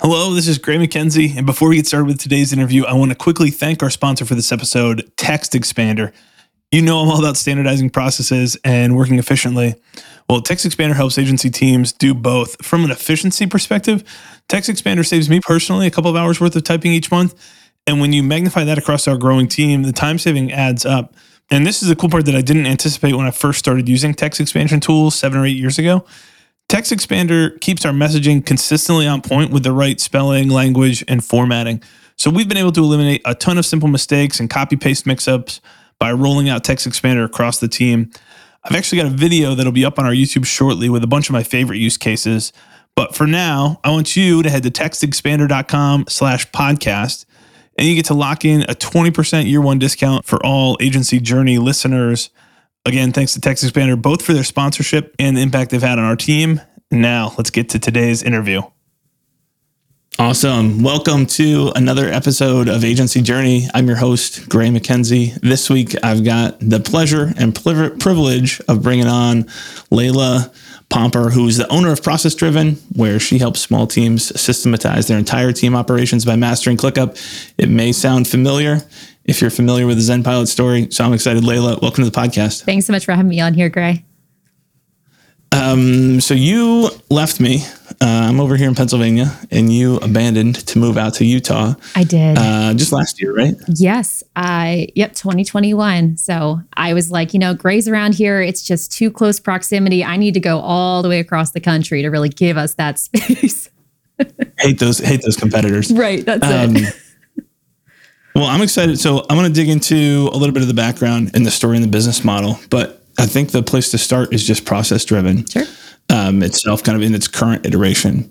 Hello, this is Gray MacKenzie. And before we get started with today's interview, I want to quickly thank our sponsor for this episode, TextExpander. You know I'm all about standardizing processes and working efficiently. Well, TextExpander helps agency teams do both. From an efficiency perspective, TextExpander saves me personally a couple of hours worth of typing each month. And when you magnify that across our growing team, the time saving adds up. And this is the cool part that I didn't anticipate when I first started using text expansion tools seven or eight years ago. TextExpander keeps our messaging consistently on point with the right spelling, language, and formatting. So we've been able to eliminate a ton of simple mistakes and copy paste mix ups by rolling out TextExpander across the team. I've actually got a video that'll be up on our YouTube shortly with a bunch of my favorite use cases. But for now, I want you to head to textexpander.com slash podcast and you get to lock in a 20% year one discount for all agency journey listeners. Again, thanks to TextExpander both for their sponsorship and the impact they've had on our team. Now, let's get to today's interview. Awesome. Welcome to another episode of Agency Journey. I'm your host, Gray MacKenzie. This week, I've got the pleasure and privilege of bringing on Layla Pomper, who's the owner of Process Driven, where she helps small teams systematize their entire team operations by mastering ClickUp. It may sound familiar if you're familiar with the ZenPilot story. So I'm excited. Layla, welcome to the podcast. Thanks so much for having me on here, Gray. Um, so you left me. Uh, I'm over here in Pennsylvania, and you abandoned to move out to Utah. I did. Uh, just last year, right? Yes. I yep, 2021. So I was like, you know, Gray's around here. It's just too close proximity. I need to go all the way across the country to really give us that space. hate those. Hate those competitors. Right. That's um, it. well, I'm excited. So I'm going to dig into a little bit of the background and the story and the business model, but I think the place to start is just process driven sure. um, itself, kind of in its current iteration.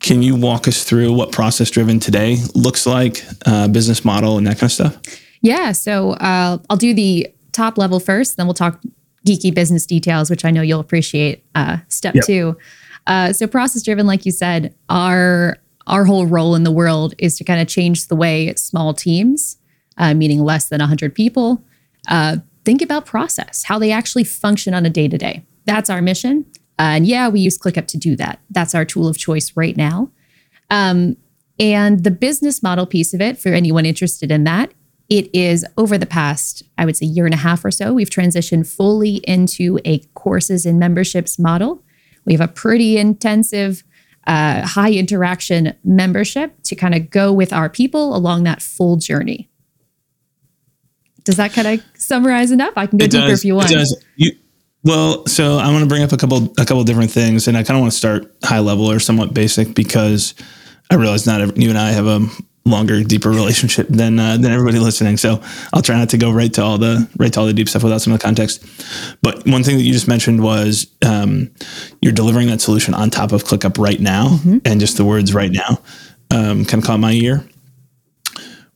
Can you walk us through what process driven today looks like, uh, business model, and that kind of stuff? Yeah. So uh, I'll do the top level first, then we'll talk geeky business details, which I know you'll appreciate. Uh, step yep. two. Uh, so process driven, like you said, our our whole role in the world is to kind of change the way small teams, uh, meaning less than 100 people, uh, think about process, how they actually function on a day to day. That's our mission. Uh, and yeah, we use ClickUp to do that. That's our tool of choice right now. Um, and the business model piece of it, for anyone interested in that, it is over the past, I would say, year and a half or so, we've transitioned fully into a courses and memberships model. We have a pretty intensive, uh, high interaction membership to kind of go with our people along that full journey. Does that kind of summarize enough? I can go it deeper does, if you want. It does. You, well, so I want to bring up a couple a couple different things, and I kind of want to start high level or somewhat basic because I realize not every, you and I have a longer, deeper relationship than uh, than everybody listening. So I'll try not to go right to all the right to all the deep stuff without some of the context. But one thing that you just mentioned was um, you're delivering that solution on top of ClickUp right now, mm-hmm. and just the words right now um, kind of caught my ear.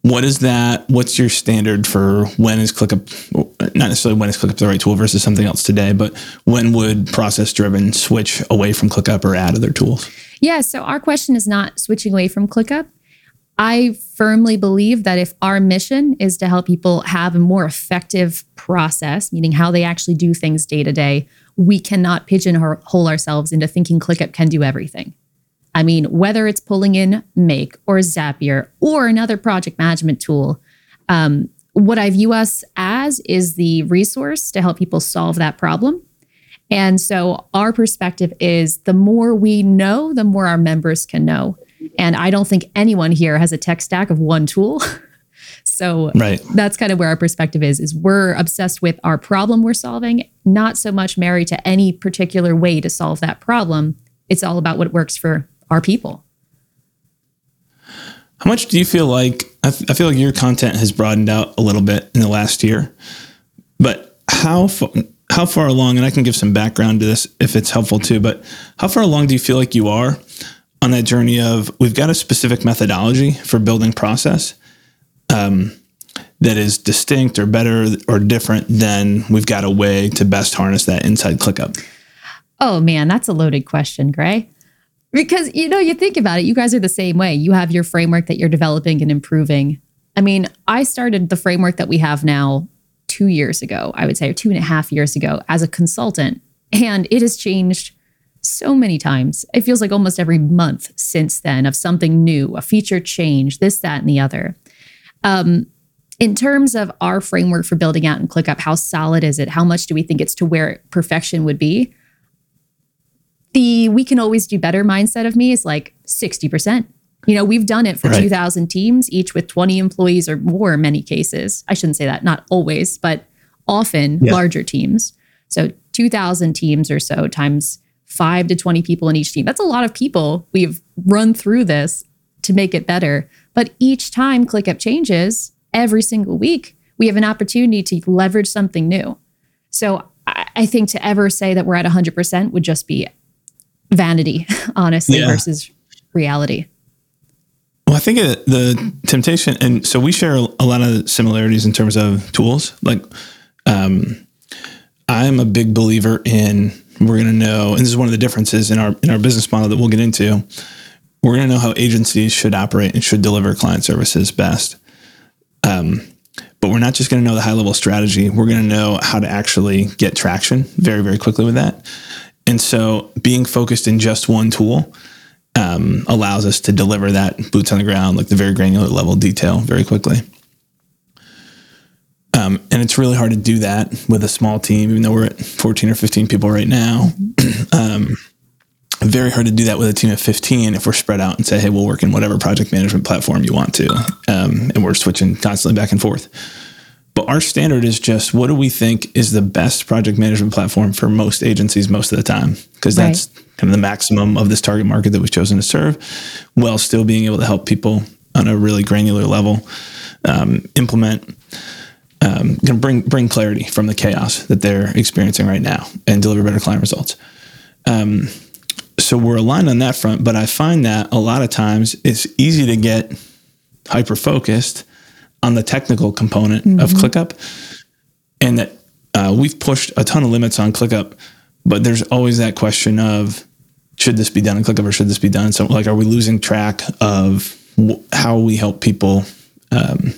What is that? What's your standard for when is ClickUp, not necessarily when is ClickUp the right tool versus something else today, but when would process driven switch away from ClickUp or add other tools? Yeah, so our question is not switching away from ClickUp. I firmly believe that if our mission is to help people have a more effective process, meaning how they actually do things day to day, we cannot pigeonhole ourselves into thinking ClickUp can do everything. I mean, whether it's pulling in Make or Zapier or another project management tool, um, what I view us as is the resource to help people solve that problem. And so our perspective is the more we know, the more our members can know. And I don't think anyone here has a tech stack of one tool. so right. that's kind of where our perspective is is we're obsessed with our problem we're solving, not so much married to any particular way to solve that problem. It's all about what works for our people. How much do you feel like? I, I feel like your content has broadened out a little bit in the last year, but how how far along? And I can give some background to this if it's helpful too. But how far along do you feel like you are on that journey of we've got a specific methodology for building process um, that is distinct or better or different than we've got a way to best harness that inside ClickUp? Oh man, that's a loaded question, Gray. Because, you know, you think about it, you guys are the same way. You have your framework that you're developing and improving. I mean, I started the framework that we have now two years ago, I would say, or two and a half years ago as a consultant. And it has changed so many times. It feels like almost every month since then of something new, a feature change, this, that, and the other. Um, in terms of our framework for building out in ClickUp, how solid is it? How much do we think it's to where perfection would be? The we can always do better mindset of me is like 60%. You know, we've done it for right. 2,000 teams, each with 20 employees or more in many cases. I shouldn't say that, not always, but often yeah. larger teams. So 2,000 teams or so times five to 20 people in each team. That's a lot of people we've run through this to make it better. But each time ClickUp changes, every single week, we have an opportunity to leverage something new. So I think to ever say that we're at 100% would just be vanity, honestly, yeah. versus reality. Well, I think the temptation, and so we share a lot of similarities in terms of tools. Like, um, I'm a big believer in we're going to know, and this is one of the differences in our in our business model that we'll get into. We're going to know how agencies should operate and should deliver client services best. Um, but we're not just going to know the high level strategy. We're going to know how to actually get traction very, very quickly with that. And so being focused in just one tool um, allows us to deliver that boots on the ground, like the very granular level detail very quickly. Um, and it's really hard to do that with a small team, even though we're at 14 or 15 people right now. um, very hard to do that with a team of 15 if we're spread out and say, hey, we'll work in whatever project management platform you want to. Um, and we're switching constantly back and forth. But our standard is just what do we think is the best project management platform for most agencies most of the time? Because that's kind of the maximum of this target market that we've chosen to serve, while still being able to help people on a really granular level um, implement. Um, bring bring clarity from the chaos that they're experiencing right now and deliver better client results. Um, so we're aligned on that front, but I find that a lot of times it's easy to get hyper focused on the technical component mm-hmm. of ClickUp, and that uh, we've pushed a ton of limits on ClickUp, but there's always that question of should this be done in ClickUp or should this be done? So, like, are we losing track of w- how we help people um,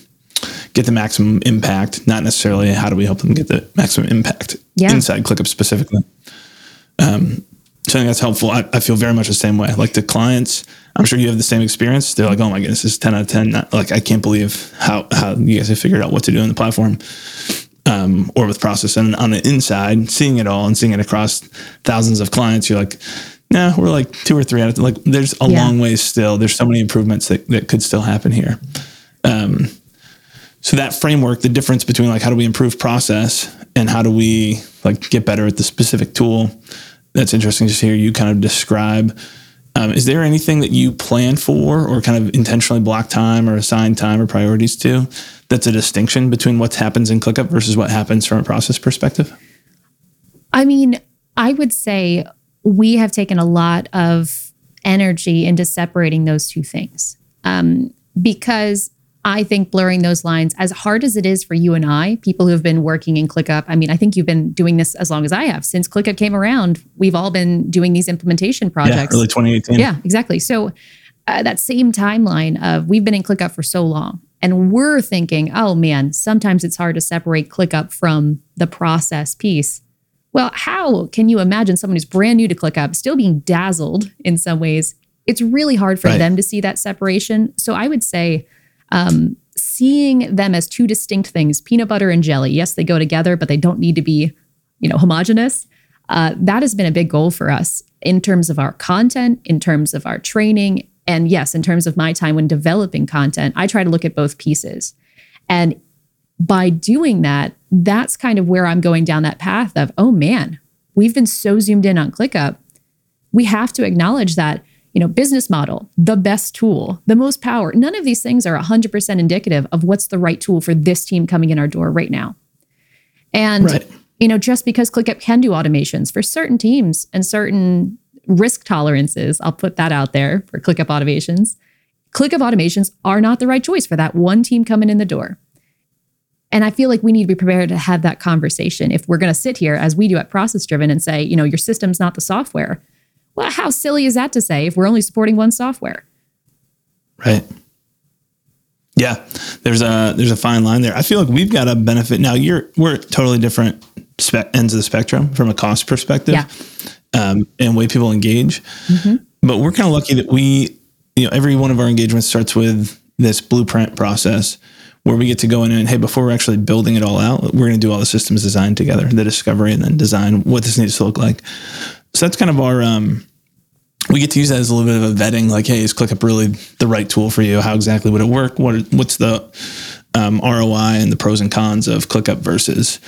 get the maximum impact? Not necessarily how do we help them get the maximum impact yeah. inside ClickUp specifically. Um, so I think that's helpful. I, I, feel very much the same way. Like the clients, I'm sure you have the same experience. They're like, oh my goodness, this is 10 out of 10. Not, like, I can't believe how, how you guys have figured out what to do in the platform um, or with process. And on the inside, seeing it all and seeing it across thousands of clients, you're like, nah, we're like two or three out of like, there's a yeah. long ways still. There's so many improvements that, that could still happen here. Um, so that framework, the difference between like, how do we improve process and how do we like get better at the specific tool? that's interesting to hear you kind of describe. Um, is there anything that you plan for or kind of intentionally block time or assign time or priorities to that's a distinction between what happens in ClickUp versus what happens from a process perspective? I mean, I would say we have taken a lot of energy into separating those two things um, because I think blurring those lines, as hard as it is for you and I, people who have been working in ClickUp, I mean, I think you've been doing this as long as I have. Since ClickUp came around, we've all been doing these implementation projects. Yeah, early 2018. Yeah, exactly. So uh, that same timeline of we've been in ClickUp for so long, and we're thinking, oh man, sometimes it's hard to separate ClickUp from the process piece. Well, how can you imagine someone who's brand new to ClickUp still being dazzled in some ways? It's really hard for right. them to see that separation. So I would say, um, seeing them as two distinct things, peanut butter and jelly. Yes, they go together, but they don't need to be, you know, homogenous. Uh, that has been a big goal for us in terms of our content, in terms of our training, and yes, in terms of my time when developing content. I try to look at both pieces, and by doing that, that's kind of where I'm going down that path of, oh man, we've been so zoomed in on ClickUp. We have to acknowledge that you know, business model, the best tool, the most power. None of these things are 100% indicative of what's the right tool for this team coming in our door right now. And, right. you know, just because ClickUp can do automations for certain teams and certain risk tolerances, I'll put that out there for ClickUp automations. ClickUp automations are not the right choice for that one team coming in the door. And I feel like we need to be prepared to have that conversation. If we're going to sit here as we do at Process Driven and say, you know, your system's not the software, well, how silly is that to say if we're only supporting one software? Right. Yeah, there's a there's a fine line there. I feel like we've got a benefit now. You're we're totally different spe- ends of the spectrum from a cost perspective. Yeah. um, and way people engage. Mm-hmm. But we're kind of lucky that we, you know, every one of our engagements starts with this blueprint process where we get to go in and hey, before we're actually building it all out, we're going to do all the systems design together, the discovery, and then design what this needs to look like. So that's kind of our. Um, we get to use that as a little bit of a vetting, like, hey, is ClickUp really the right tool for you? How exactly would it work? What what's the um, ROI and the pros and cons of ClickUp versus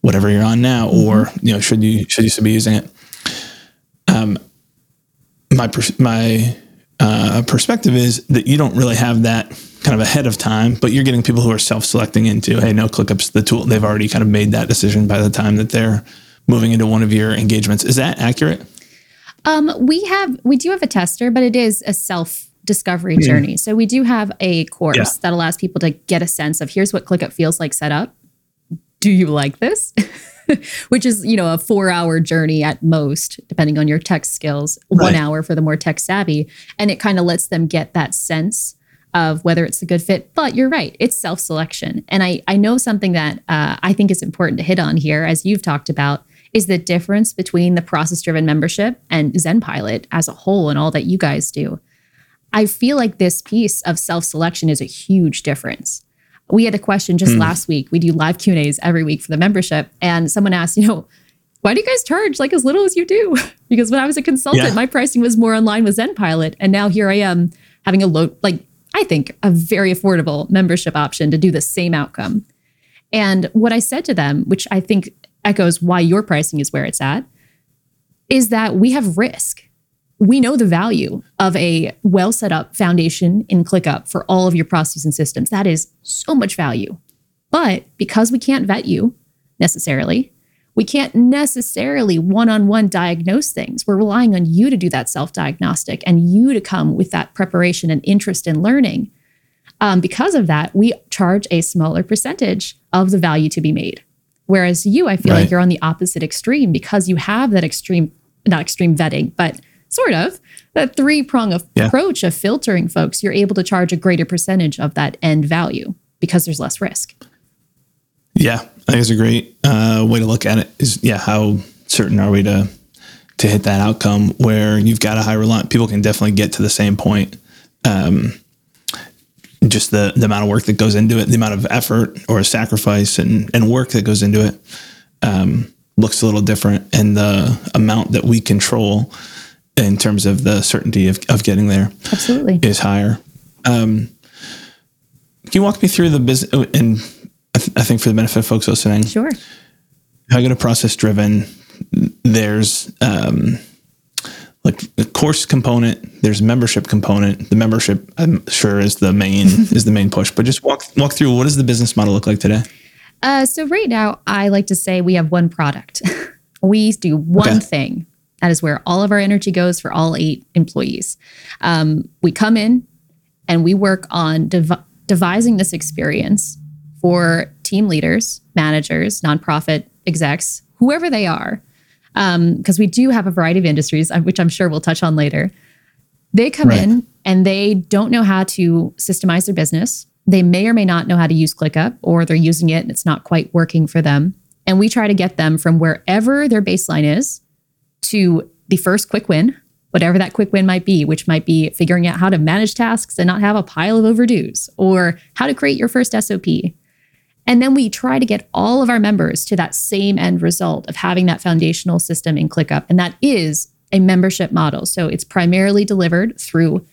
whatever you're on now, mm-hmm. or you know, should you should you still be using it? Um, my my uh, perspective is that you don't really have that kind of ahead of time, but you're getting people who are self-selecting into, hey, no, ClickUp's the tool. They've already kind of made that decision by the time that they're moving into one of your engagements. Is that accurate? Um, we have we do have a tester, but it is a self discovery mm. journey. So we do have a course yeah. that allows people to get a sense of here's what ClickUp feels like set up. Do you like this? Which is, you know, a four hour journey at most, depending on your tech skills, right. one hour for the more tech savvy. And it kind of lets them get that sense of whether it's a good fit. But you're right, it's self selection. And I, I know something that uh, I think is important to hit on here, as you've talked about, is the difference between the process driven membership and ZenPilot as a whole and all that you guys do. I feel like this piece of self selection is a huge difference. We had a question just mm. last week. We do live Q and A's every week for the membership, and someone asked, you know, why do you guys charge like as little as you do? because when I was a consultant, yeah. my pricing was more in line with ZenPilot, and now here I am having a low, like I think, a very affordable membership option to do the same outcome. And what I said to them, which I think echoes why your pricing is where it's at, is that we have risk we know the value of a well set up foundation in ClickUp for all of your processes and systems. That is so much value. But because we can't vet you necessarily, we can't necessarily one on one diagnose things. We're relying on you to do that self diagnostic and you to come with that preparation and interest in learning. Um, because of that, we charge a smaller percentage of the value to be made. Whereas you, I feel right. like you're on the opposite extreme because you have that extreme, not extreme vetting, but sort of that three prong yeah. approach of filtering folks, you're able to charge a greater percentage of that end value because there's less risk. Yeah, I think it's a great uh, way to look at it. Is yeah, how certain are we to to hit that outcome where you've got a high reliance? People can definitely get to the same point. Um, just the the amount of work that goes into it, the amount of effort or sacrifice and and work that goes into it um, looks a little different, and the amount that we control in terms of the certainty of, of getting there absolutely. is higher. Um, can you walk me through the business oh, and I, th- I, think for the benefit of folks listening sure. how I get a process driven there's um, like the course component there's membership component the membership i'm sure is the main is the main push but just walk walk through what does the business model look like today uh, so right now i like to say we have one product we do one okay. thing that is where all of our energy goes for all eight employees. Um, we come in and we work on dev- devising this experience for team leaders, managers, nonprofit execs, whoever they are, because um, we do have a variety of industries, uh, which I'm sure we'll touch on later. They come right. in and they don't know how to systemize their business. They may or may not know how to use ClickUp, or they're using it and it's not quite working for them. And we try to get them from wherever their baseline is to the first quick win, whatever that quick win might be, which might be figuring out how to manage tasks and not have a pile of overdues, or how to create your first SOP. And then we try to get all of our members to that same end result of having that foundational system in ClickUp. And that is a membership model. So it's primarily delivered through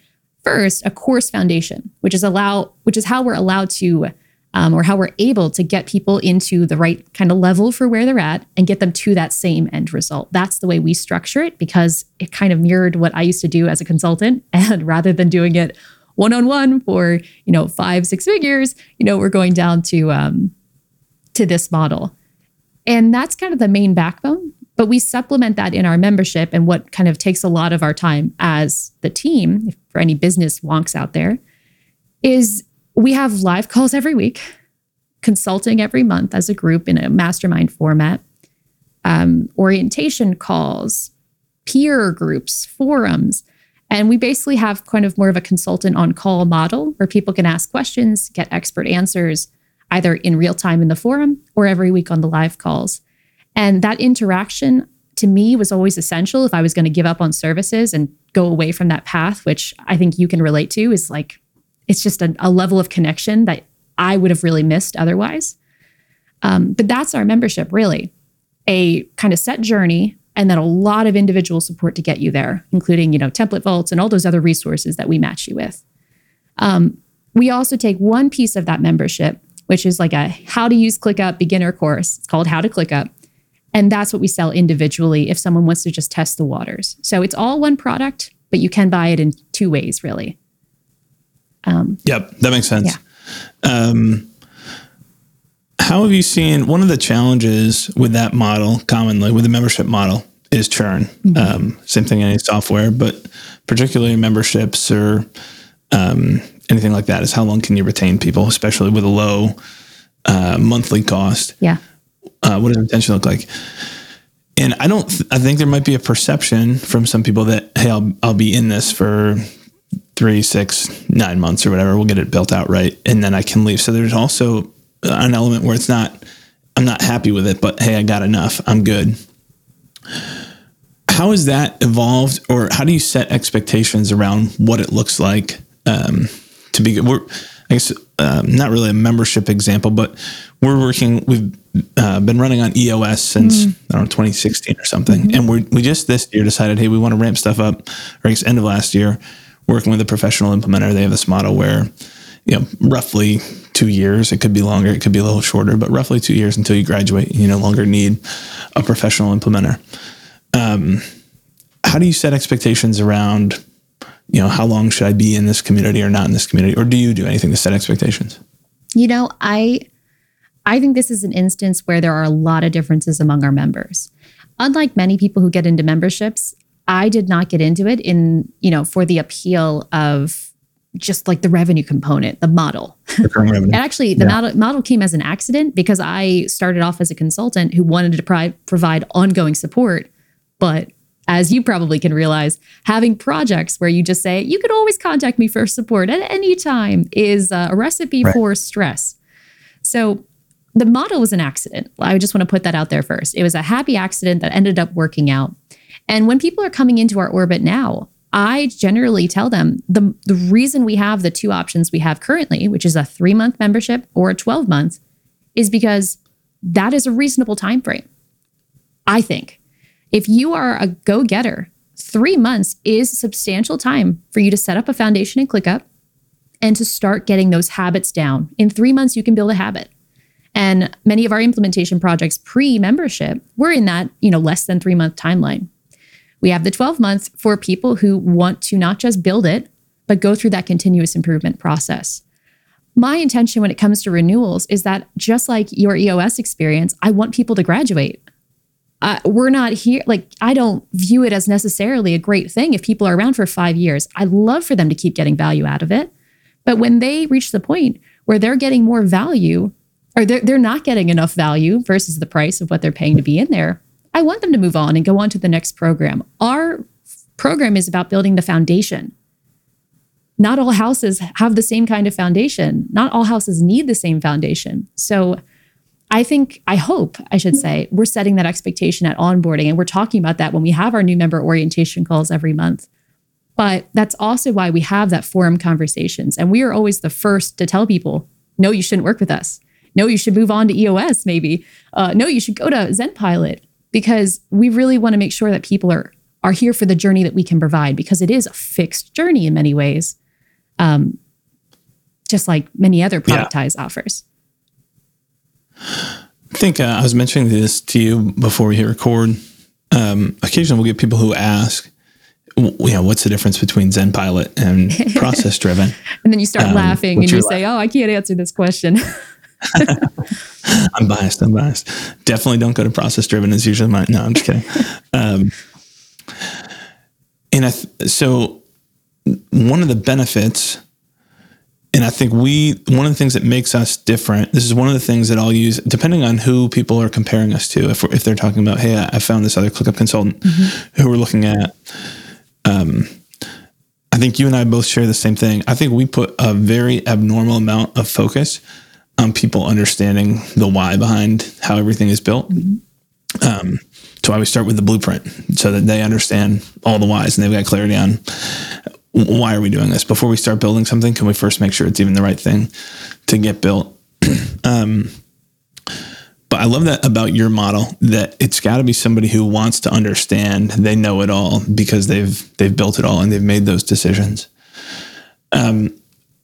first a course foundation, which is allow which is how we're allowed to um, or how we're able to get people into the right kind of level for where they're at and get them to that same end result. That's the way we structure it because it kind of mirrored what I used to do as a consultant. And rather than doing it one on one for you know five six figures, you know we're going down to um, to this model, and that's kind of the main backbone. But we supplement that in our membership, and what kind of takes a lot of our time as the team, for any business wonks out there, is we have live calls every week, consulting every month as a group in a mastermind format, um, orientation calls, peer groups, forums. And we basically have kind of more of a consultant on call model where people can ask questions, get expert answers, either in real time in the forum or every week on the live calls. And that interaction to me was always essential if I was going to give up on services and go away from that path, which I think you can relate to, is like it's just a, a level of connection that I would have really missed otherwise. Um, but that's our membership, really a kind of set journey and then a lot of individual support to get you there, including you know template vaults and all those other resources that we match you with. Um, we also take one piece of that membership, which is like a how to use ClickUp beginner course. It's called How to ClickUp. And that's what we sell individually if someone wants to just test the waters. So it's all one product, but you can buy it in two ways, really. Um, yep, that makes sense. Yeah. Um, how have you seen one of the challenges with that model commonly with the membership model is churn? Mm-hmm. Um, same thing in any software, but particularly memberships or um, anything like that is how long can you retain people, especially with a low uh, monthly cost? Yeah. Uh, what does retention look like? And I don't. Th- I think there might be a perception from some people that hey, I'll I'll be in this for three, six, nine months or whatever. We'll get it built out right, and then I can leave. So there's also an element where it's not. I'm not happy with it, but hey, I got enough. I'm good. How has that evolved, or how do you set expectations around what it looks like um, to be good? We're, I guess, um, not really a membership example, but we're working. We've uh, been running on EOS since mm. I don't know 2016 or something, mm-hmm. and we we just this year decided, hey, we want to ramp stuff up. Or I guess end of last year, working with a professional implementer, they have this model where you know roughly two years. It could be longer, it could be a little shorter, but roughly two years until you graduate. You no longer need a professional implementer. Um, how do you set expectations around you know, how long should I be in this community or not in this community? Or do you do anything to set expectations? You know, I I think this is an instance where there are a lot of differences among our members. Unlike many people who get into memberships, I did not get into it in, you know, for the appeal of just like the revenue component, the model. and actually, the yeah. model, model came as an accident because I started off as a consultant who wanted to pri- provide ongoing support, but as you probably can realize, having projects where you just say, you can always contact me for support at any time is a recipe right. for stress. So the model was an accident. I just want to put that out there first. It was a happy accident that ended up working out. And when people are coming into our orbit now, I generally tell them the, the reason we have the two options we have currently, which is a three month membership or a 12 month, is because that is a reasonable time frame. I think if you are a go getter, three months is substantial time for you to set up a foundation in ClickUp and to start getting those habits down. In three months, you can build a habit. And many of our implementation projects pre membership were in that, you know, less than three month timeline. We have the 12 months for people who want to not just build it, but go through that continuous improvement process. My intention when it comes to renewals is that just like your EOS experience, I want people to graduate uh, we're not here. Like, I don't view it as necessarily a great thing if people are around for five years. I'd love for them to keep getting value out of it. But when they reach the point where they're getting more value or they're, they're not getting enough value versus the price of what they're paying to be in there, I want them to move on and go on to the next program. Our program is about building the foundation. Not all houses have the same kind of foundation. Not all houses need the same foundation. So, I think, I hope, I should say, we're setting that expectation at onboarding. And we're talking about that when we have our new member orientation calls every month. But that's also why we have that forum conversations. And we are always the first to tell people, no, you shouldn't work with us. No, you should move on to EOS, maybe. Uh, no, you should go to ZenPilot because we really want to make sure that people are are here for the journey that we can provide because it is a fixed journey in many ways, um, just like many other productized yeah. offers. I think uh, I was mentioning this to you before we hit record. Um, occasionally, we'll get people who ask, you know, what's the difference between ZenPilot and process driven? and then you start um, laughing and you say, "Oh, I can't answer this question." I'm biased. I'm biased. Definitely don't go to process driven. Is usually my no. I'm just kidding. Um, and I th- so one of the benefits and I think we, one of the things that makes us different, this is one of the things that I'll use, depending on who people are comparing us to. If, if they're talking about, hey, I found this other ClickUp consultant mm-hmm. who we're looking at, um, I think you and I both share the same thing. I think we put a very abnormal amount of focus on people understanding the why behind how everything is built. Mm-hmm. Um, That's why we start with the blueprint so that they understand all the whys and they've got clarity on why are we doing this before we start building something. Can we first make sure it's even the right thing to get built? um, but I love that about your model that it's got to be somebody who wants to understand. They know it all because they've they've built it all and they've made those decisions. Um,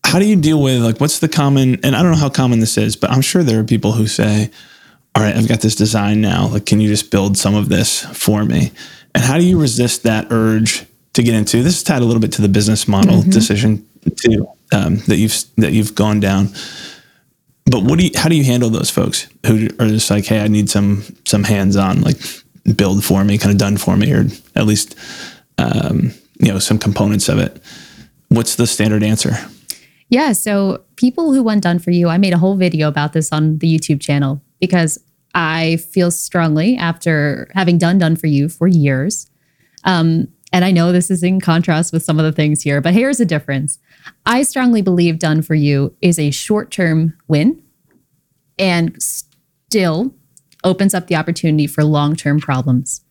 how do you deal with like what's the common? And I don't know how common this is, but I'm sure there are people who say, "All right, I've got this design now. Like, can you just build some of this for me?" And how do you resist that urge to get into? This is tied a little bit to the business model mm-hmm. decision too um, that you've that you've gone down but what do you, how do you handle those folks who are just like, hey, I need some some hands on, like build for me, kind of done for me, or at least um, you know some components of it. What's the standard answer? Yeah, so people who want done for you, I made a whole video about this on the YouTube channel because I feel strongly after having done done for you for years. Um, and I know this is in contrast with some of the things here, but here's the difference. I strongly believe done for you is a short term win and still opens up the opportunity for long term problems.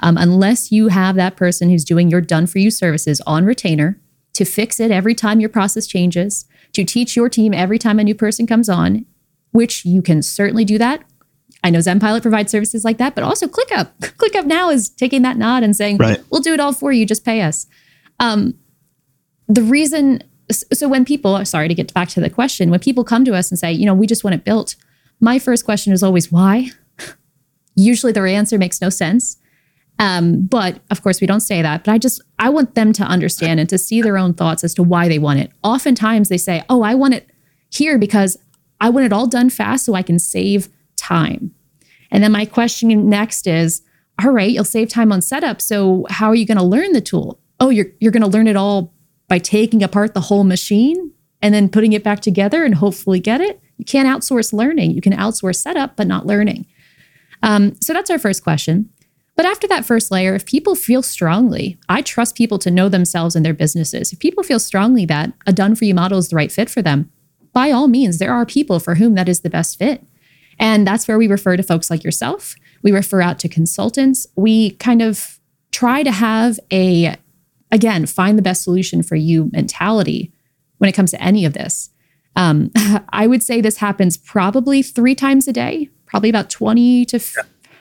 Um, unless you have that person who's doing your done for you services on retainer to fix it every time your process changes, to teach your team every time a new person comes on, which you can certainly do that. I know ZenPilot provides services like that, but also ClickUp. ClickUp now is taking that nod and saying, right. we'll do it all for you, just pay us. Um, the reason so when people sorry to get back to the question when people come to us and say you know we just want it built my first question is always why usually their answer makes no sense um, but of course we don't say that but i just i want them to understand and to see their own thoughts as to why they want it oftentimes they say oh i want it here because i want it all done fast so i can save time and then my question next is all right you'll save time on setup so how are you going to learn the tool oh you're, you're going to learn it all by taking apart the whole machine and then putting it back together and hopefully get it. You can't outsource learning. You can outsource setup, but not learning. Um, so that's our first question. But after that first layer, if people feel strongly, I trust people to know themselves and their businesses. If people feel strongly that a done for you model is the right fit for them, by all means, there are people for whom that is the best fit. And that's where we refer to folks like yourself. We refer out to consultants. We kind of try to have a again, find the best solution for you mentality when it comes to any of this. Um, I would say this happens probably three times a day, probably about 20 to,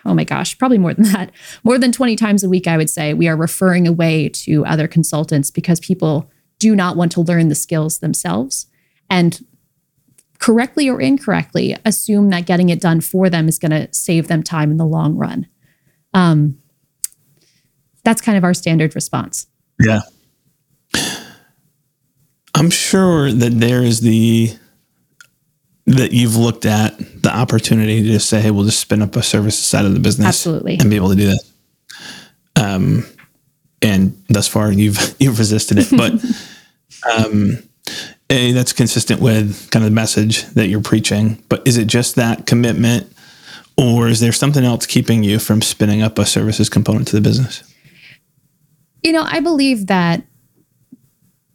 oh my gosh, probably more than that. More than 20 times a week, I would say we are referring away to other consultants because people do not want to learn the skills themselves and correctly or incorrectly assume that getting it done for them is going to save them time in the long run. Um, that's kind of our standard response. Yeah. I'm sure that there is the that you've looked at the opportunity to just say, "Hey, we'll just spin up a service side of the business, absolutely, and be able to do that." Um, and thus far, you've you've resisted it, but um, a, that's consistent with kind of the message that you're preaching. But is it just that commitment, or is there something else keeping you from spinning up a services component to the business? You know, I believe that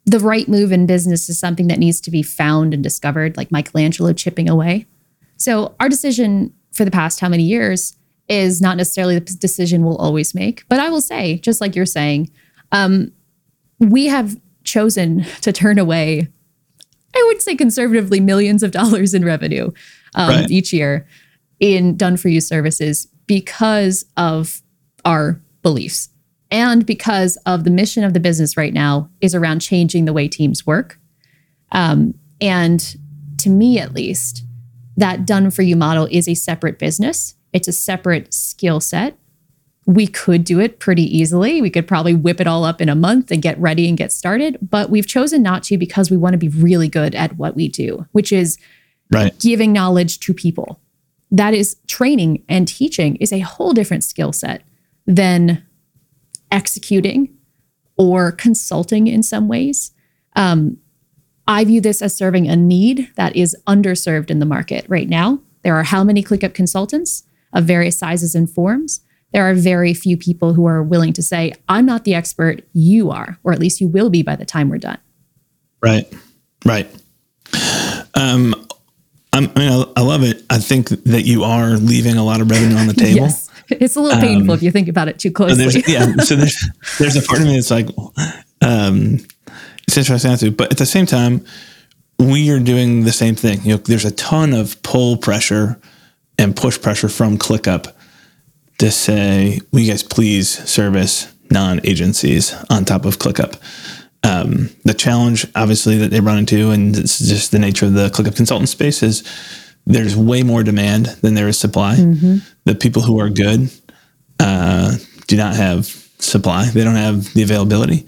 the right move in business is something that needs to be found and discovered, like Michelangelo chipping away. So, our decision for the past how many years is not necessarily the decision we'll always make. But I will say, just like you're saying, um, we have chosen to turn away, I would say conservatively, millions of dollars in revenue um, right. each year in done for you services because of our beliefs and because of the mission of the business right now is around changing the way teams work. Um, and to me, at least, that done for you model is a separate business. It's a separate skill set. We could do it pretty easily. We could probably whip it all up in a month and get ready and get started. But we've chosen not to because we want to be really good at what we do, which is right. giving knowledge to people. That is training and teaching is a whole different skill set than executing or consulting in some ways. Um, I view this as serving a need that is underserved in the market right now. There are how many ClickUp consultants of various sizes and forms? There are very few people who are willing to say, I'm not the expert, you are, or at least you will be by the time we're done. Right, right. Um, i mean, I, I love it. I think that you are leaving a lot of revenue on the table. yes it's a little painful um, if you think about it too closely. So yeah, so there's there's a part of me that's like, um, it's interesting to, but at the same time, we are doing the same thing. You know, there's a ton of pull pressure and push pressure from ClickUp to say, "Will you guys please service non-agencies on top of ClickUp?" Um, the challenge, obviously, that they run into, and it's just the nature of the ClickUp consultant space, is there's way more demand than there is supply. Mm-hmm. The people who are good uh, do not have supply; they don't have the availability,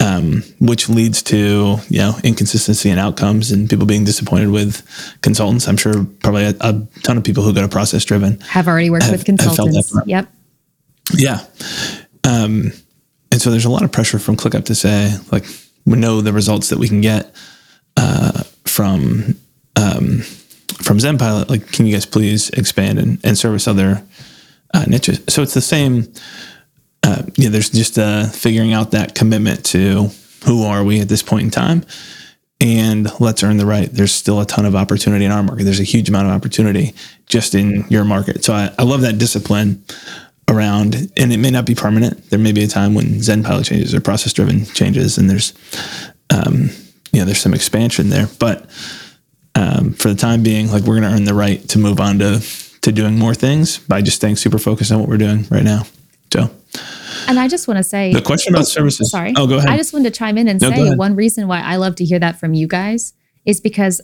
um, which leads to you know inconsistency in outcomes and people being disappointed with consultants. I'm sure probably a, a ton of people who go to process driven have already worked have, with consultants. Yep. Yeah. Um, and so there's a lot of pressure from ClickUp to say, like, we know the results that we can get uh, from um, from ZenPilot. Like, can you guys please expand and, and service other uh, niches? So it's the same. Uh, yeah, there's just uh, figuring out that commitment to who are we at this point in time, and let's earn the right. There's still a ton of opportunity in our market. There's a huge amount of opportunity just in your market. So I, I love that discipline around, and it may not be permanent. There may be a time when ZenPilot changes or process driven changes, and there's, um, know, there's some expansion there. But um, for the time being, like we're going to earn the right to move on to to doing more things by just staying super focused on what we're doing right now. So. And I just want to say the question about oh, services. Sorry. Oh, go ahead. I just wanted to chime in and no, say one reason why I love to hear that from you guys is because,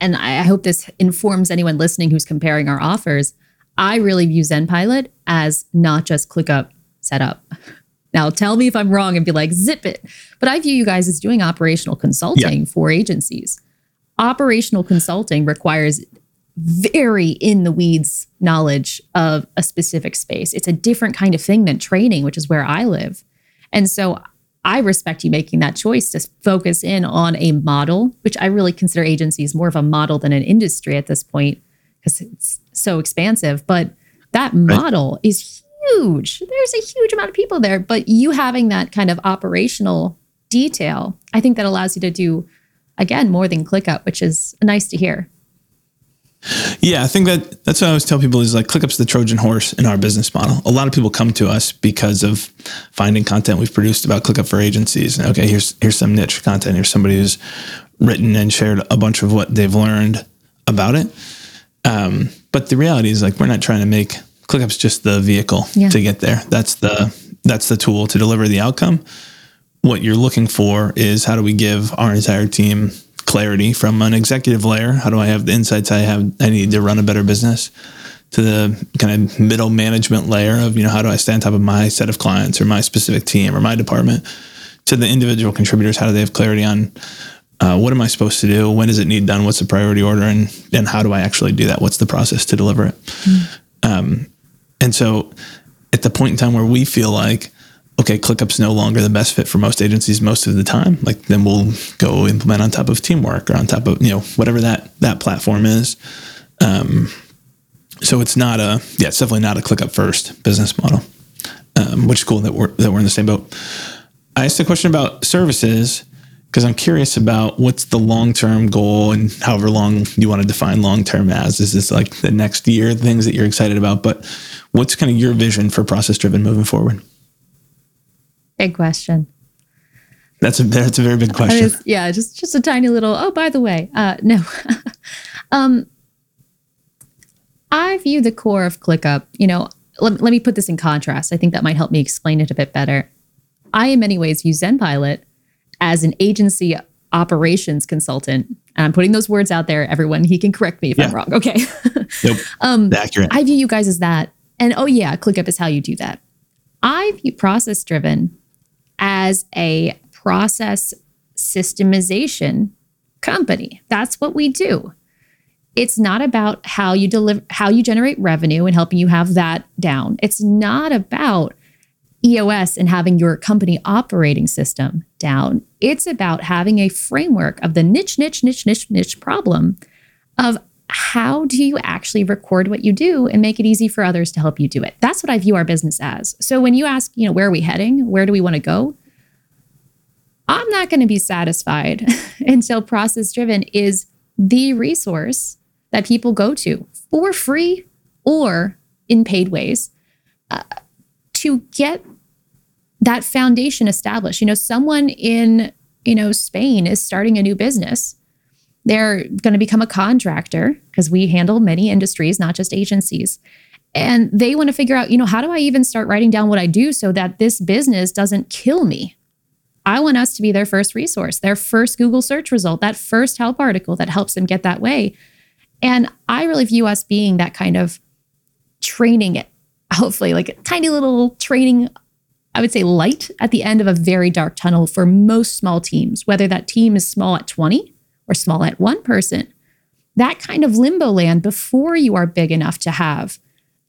and I hope this informs anyone listening who's comparing our offers. I really view ZenPilot as not just ClickUp setup. Now, tell me if I'm wrong and be like, zip it. But I view you guys as doing operational consulting yeah. for agencies. Operational consulting requires very in the weeds knowledge of a specific space. It's a different kind of thing than training, which is where I live. And so I respect you making that choice to focus in on a model, which I really consider agencies more of a model than an industry at this point because it's so expansive. But that model right. is huge. There's a huge amount of people there. But you having that kind of operational detail, I think that allows you to do, again, more than ClickUp, which is nice to hear. Yeah, I think that that's what I always tell people is like ClickUp's the Trojan horse in our business model. A lot of people come to us because of finding content we've produced about ClickUp for agencies. And okay, here's here's some niche content. Here's somebody who's written and shared a bunch of what they've learned about it. Um, but the reality is like we're not trying to make ClickUp's just the vehicle yeah. to get there. That's the that's the tool to deliver the outcome. What you're looking for is how do we give our entire team clarity from an executive layer? How do I have the insights I have I need to run a better business? To the kind of middle management layer of, you know, how do I stay on top of my set of clients or my specific team or my department? To the individual contributors, how do they have clarity on uh, what am I supposed to do? When does it need done? What's the priority order? And and how do I actually do that? What's the process to deliver it? Mm. Um, and so, at the point in time where we feel like, okay, ClickUp's no longer the best fit for most agencies most of the time, like then we'll go implement on top of Teamwork or on top of you know whatever that that platform is. Um, so it's not a yeah, it's definitely not a ClickUp first business model, um, which is cool that we're that we're in the same boat. I asked a question about services because I'm curious about what's the long term goal and however long you want to define long term as. Is this like the next year, things that you're excited about? But what's kind of your vision for process driven moving forward? Big question. That's a that's a very big question. Yeah, just just a tiny little. Oh, by the way, uh, no. um, I view the core of ClickUp. You know, let, let me put this in contrast. I think that might help me explain it a bit better. I, in many ways, use ZenPilot as an agency operations consultant, and I'm putting those words out there, everyone, he can correct me if yeah. I'm wrong. Okay. nope. um, accurate. I view you guys as that. And oh, yeah, ClickUp is how you do that. I view process driven as a process systemization company. That's what we do. It's not about how you deliver, how you generate revenue and helping you have that down. It's not about EOS and having your company operating system down. It's about having a framework of the niche, niche, niche, niche, niche problem of how do you actually record what you do and make it easy for others to help you do it. That's what I view our business as. So when you ask, you know, where are we heading? Where do we want to go? I'm not going to be satisfied until process driven is the resource that people go to for free or in paid ways uh, to get that foundation established. You know, someone in, you know, Spain is starting a new business. They're going to become a contractor because we handle many industries, not just agencies. And they want to figure out, you know, how do I even start writing down what I do so that this business doesn't kill me? I want us to be their first resource, their first Google search result, that first help article that helps them get that way. And I really view us being that kind of training, hopefully, like a tiny little training, I would say light at the end of a very dark tunnel for most small teams, whether that team is small at 20 or small at one person. That kind of limbo land before you are big enough to have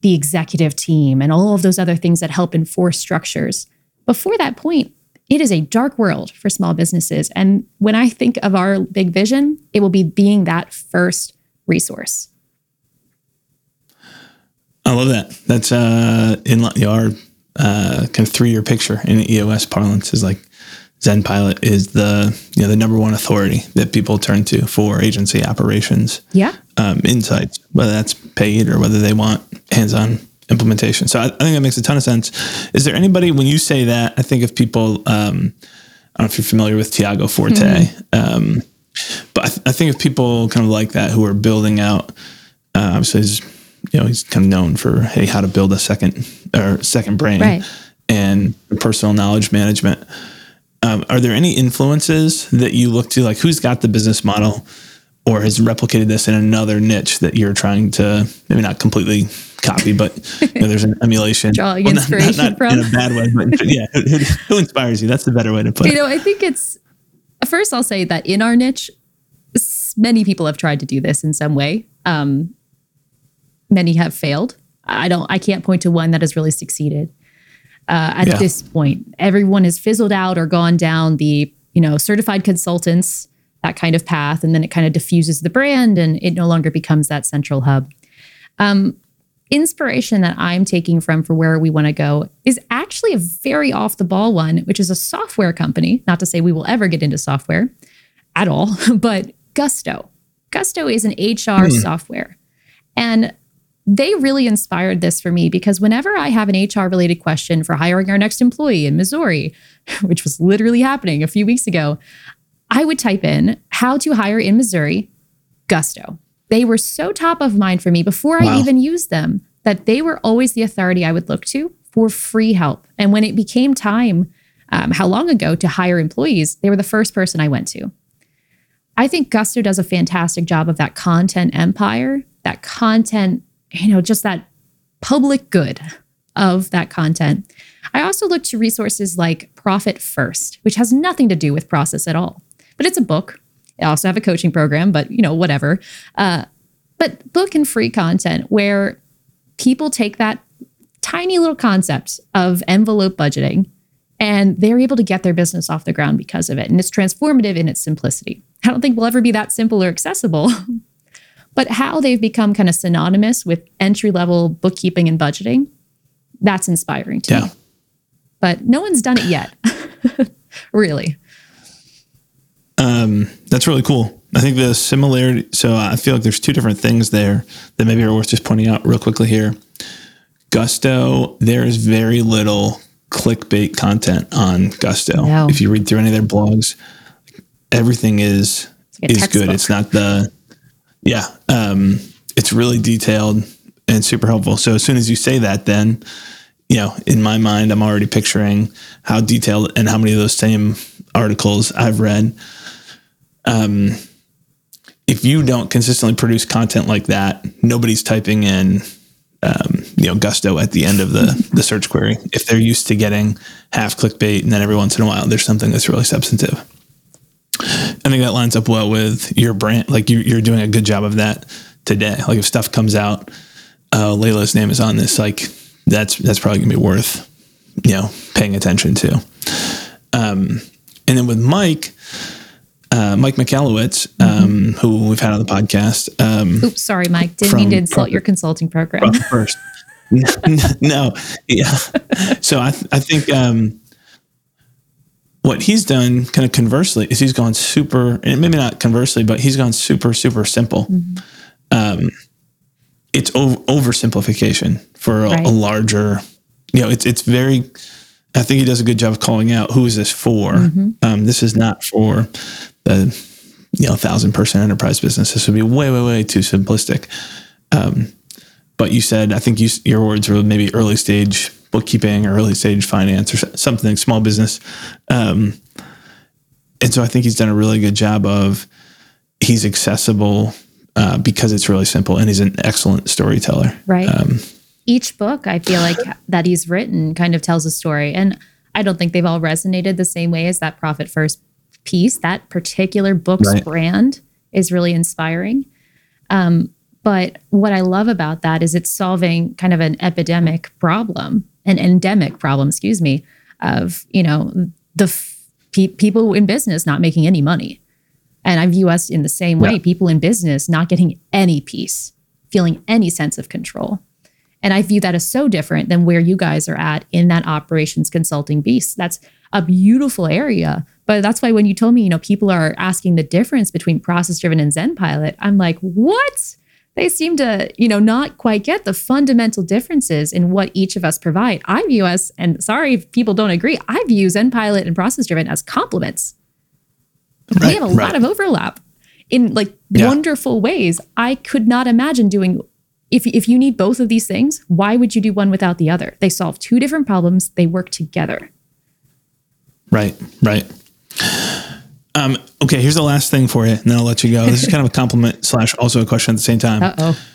the executive team and all of those other things that help enforce structures. Before that point, it is a dark world for small businesses. And when I think of our big vision, it will be being that first resource. I love that. That's uh, in our uh, kind of three year picture in EOS parlance is like ZenPilot is the you know the number one authority that people turn to for agency operations. Yeah. Um, insights, whether that's paid or whether they want hands on implementation. So I, I, think that makes a ton of sense. Is there anybody when you say that? I think of people. Um, I don't know if you're familiar with Tiago Forte, mm-hmm. um, but I, th- I, think of people kind of like that who are building out. Uh, obviously, he's, you know, he's kind of known for hey, how to build a second or second brain right. and personal knowledge management. Um, are there any influences that you look to, like who's got the business model? or has replicated this in another niche that you're trying to maybe not completely copy, but you know, there's an emulation. Drawing well, inspiration not, not, from. in a bad way, but yeah, who, who, inspires you? That's the better way to put it. You know, I think it's first. I'll say that in our niche, many people have tried to do this in some way. Um, many have failed. I don't. I can't point to one that has really succeeded. Uh, at yeah. this point, everyone has fizzled out or gone down the you know certified consultants that kind of path, and then it kind of diffuses the brand, and it no longer becomes that central hub. Um, inspiration that I'm taking from for where we want to go is actually a very off the ball one, which is a software company. Not to say we will ever get into software at all, but Gusto. Gusto is an HR mm. software. And they really inspired this for me because whenever I have an HR related question for hiring our next employee in Missouri, which was literally happening a few weeks ago, I would type in how to hire in Missouri, Gusto. They were so top of mind for me before wow. I even used them that they were always the authority I would look to for free help. And when it became time, um, how long ago, to hire employees, they were the first person I went to. I think Gusto does a fantastic job of that content empire, that content, you know, just that public good of that content. I also look to resources like Profit First, which has nothing to do with process at all but it's a book. I also have a coaching program, but you know, whatever. Uh, but book and free content where people take that tiny little concept of envelope budgeting and they're able to get their business off the ground because of it. And it's transformative in its simplicity. I don't think we'll ever be that simple or accessible, but how they've become kind of synonymous with entry level bookkeeping and budgeting, that's inspiring to yeah. me. But no one's done it yet, really. Um, that's really cool. I think the similarity. So I feel like there's two different things there that maybe are worth just pointing out real quickly here. Gusto, there is very little clickbait content on Gusto. No. If you read through any of their blogs, everything is like is good. It's not the yeah. Um, it's really detailed and super helpful. So as soon as you say that, then you know, in my mind, I'm already picturing how detailed and how many of those same articles I've read um, if you don't consistently produce content like that, nobody's typing in, um, you know, gusto at the end of the the search query. If they're used to getting half clickbait, and then every once in a while there's something that's really substantive. I think that lines up well with your brand. Like you, you're doing a good job of that today. Like if stuff comes out, uh, Layla's name is on this. Like that's that's probably gonna be worth, you know, paying attention to. Um, and then with Mike, uh, Mike Michalowicz, um, mm-hmm. who we've had on the podcast. Um, Oops, sorry, Mike. Didn't mean to insult your consulting program. First, no, yeah. So I, th- I think um, what he's done, kind of conversely, is he's gone super, and maybe not conversely, but he's gone super, super simple. Mm-hmm. Um, it's over, oversimplification for a, right. a larger you know, it's it's very. I think he does a good job of calling out who is this for. Mm-hmm. Um, this is not for the you know thousand person enterprise business. This would be way way way too simplistic. Um, but you said I think you, your words were maybe early stage bookkeeping or early stage finance or something small business. Um, and so I think he's done a really good job of he's accessible uh, because it's really simple and he's an excellent storyteller. Right. Um, Each book I feel like that he's written kind of tells a story. And I don't think they've all resonated the same way as that Profit First piece. That particular book's right. brand is really inspiring. Um, but what I love about that is it's solving kind of an epidemic problem, an endemic problem, excuse me, of, you know, the f- pe- people in business not making any money. And I view us in the same way, yeah. people in business not getting any peace, feeling any sense of control. And I view that as so different than where you guys are at in that operations consulting beast. That's a beautiful area. But that's why when you told me, you know, people are asking the difference between process driven and ZenPilot, I'm like, what? They seem to, you know, not quite get the fundamental differences in what each of us provide. I view us, and sorry if people don't agree, I view ZenPilot and Process Driven as complements. Right, we have a right. lot of overlap in like yeah. wonderful ways. I could not imagine doing if if you need both of these things, why would you do one without the other? They solve two different problems, they work together. Right, right. Um, okay, here's the last thing for you, and then I'll let you go. This is kind of a compliment slash also a question at the same time. Uh oh.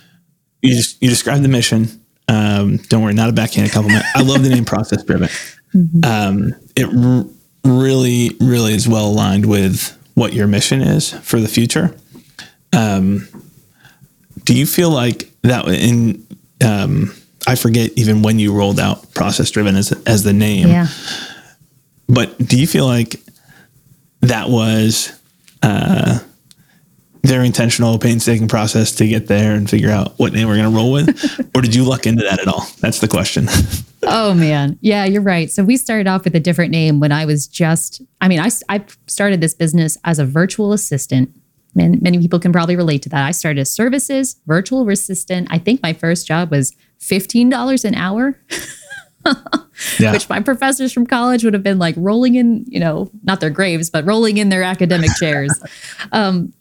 You just you described the mission. Um, don't worry, not a backhanded compliment. I love the name Process Driven. Mm-hmm. Um, it r- really, really is well aligned with what your mission is for the future. Um, do you feel like that in? Um, I forget even when you rolled out Process Driven as as the name. Yeah. But do you feel like that was uh, their intentional, painstaking process to get there and figure out what name we're going to roll with? or did you luck into that at all? That's the question. oh, man. Yeah, you're right. So we started off with a different name when I was just, I mean, I, I started this business as a virtual assistant. And many people can probably relate to that. I started as services, virtual assistant. I think my first job was $15 an hour. yeah. which my professors from college would have been like rolling in, you know, not their graves, but rolling in their academic chairs. Um,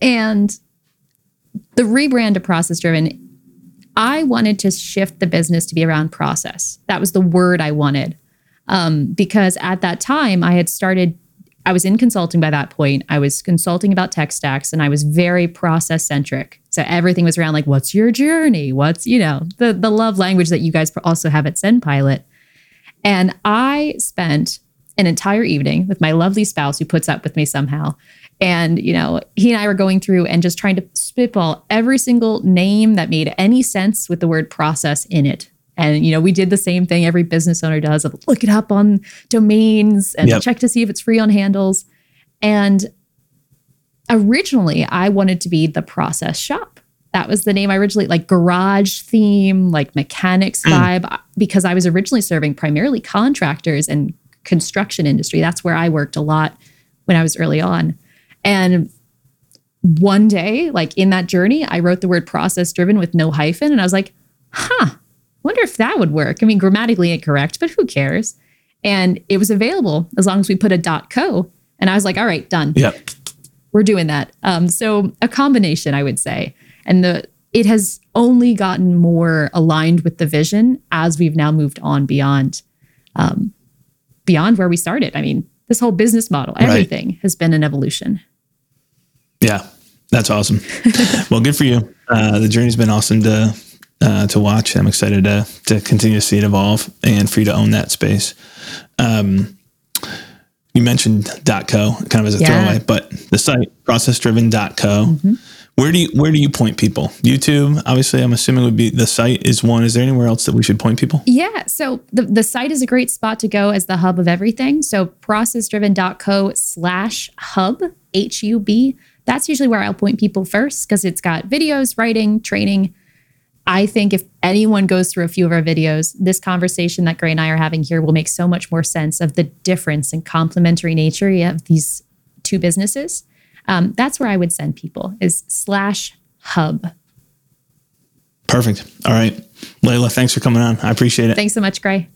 and the rebrand to process driven, I wanted to shift the business to be around process. That was the word I wanted. Um, because at that time, I had started, I was in consulting by that point. I was consulting about tech stacks and I was very process centric. So everything was around like, what's your journey? What's, you know, the, the love language that you guys also have at ZenPilot. And I spent an entire evening with my lovely spouse who puts up with me somehow. And, you know, he and I were going through and just trying to spitball every single name that made any sense with the word process in it. And, you know, we did the same thing every business owner does of look it up on domains and yep. check to see if it's free on handles. And originally I wanted to be the process shop. That was the name I originally like garage theme, like mechanics mm. vibe, because I was originally serving primarily contractors and construction industry. That's where I worked a lot when I was early on. And one day, like in that journey, I wrote the word process driven with no hyphen. And I was like, huh, wonder if that would work. I mean, grammatically incorrect, but who cares? And it was available as long as we put a .co. And I was like, all right, done. Yep we're doing that. Um, so a combination, I would say, and the it has only gotten more aligned with the vision as we've now moved on beyond um, beyond where we started. I mean, this whole business model, everything right. has been an evolution. Yeah, that's awesome. well, good for you. Uh, the journey's been awesome to uh, to watch. I'm excited to to continue to see it evolve and for you to own that space. Um, you mentioned .co kind of as a yeah. throwaway, but the site processdriven.co. Mm-hmm. Where do you where do you point people? YouTube, obviously, I'm assuming would be the site is one. Is there anywhere else that we should point people? Yeah, so the, the site is a great spot to go as the hub of everything. So processdriven.co slash hub H U B. That's usually where I'll point people first because it's got videos, writing, training, I think if anyone goes through a few of our videos, this conversation that Gray and I are having here will make so much more sense of the difference and complementary nature of these two businesses. Um, that's where I would send people is slash hub. Perfect. All right. Layla, thanks for coming on. I appreciate it. Thanks so much, Gray.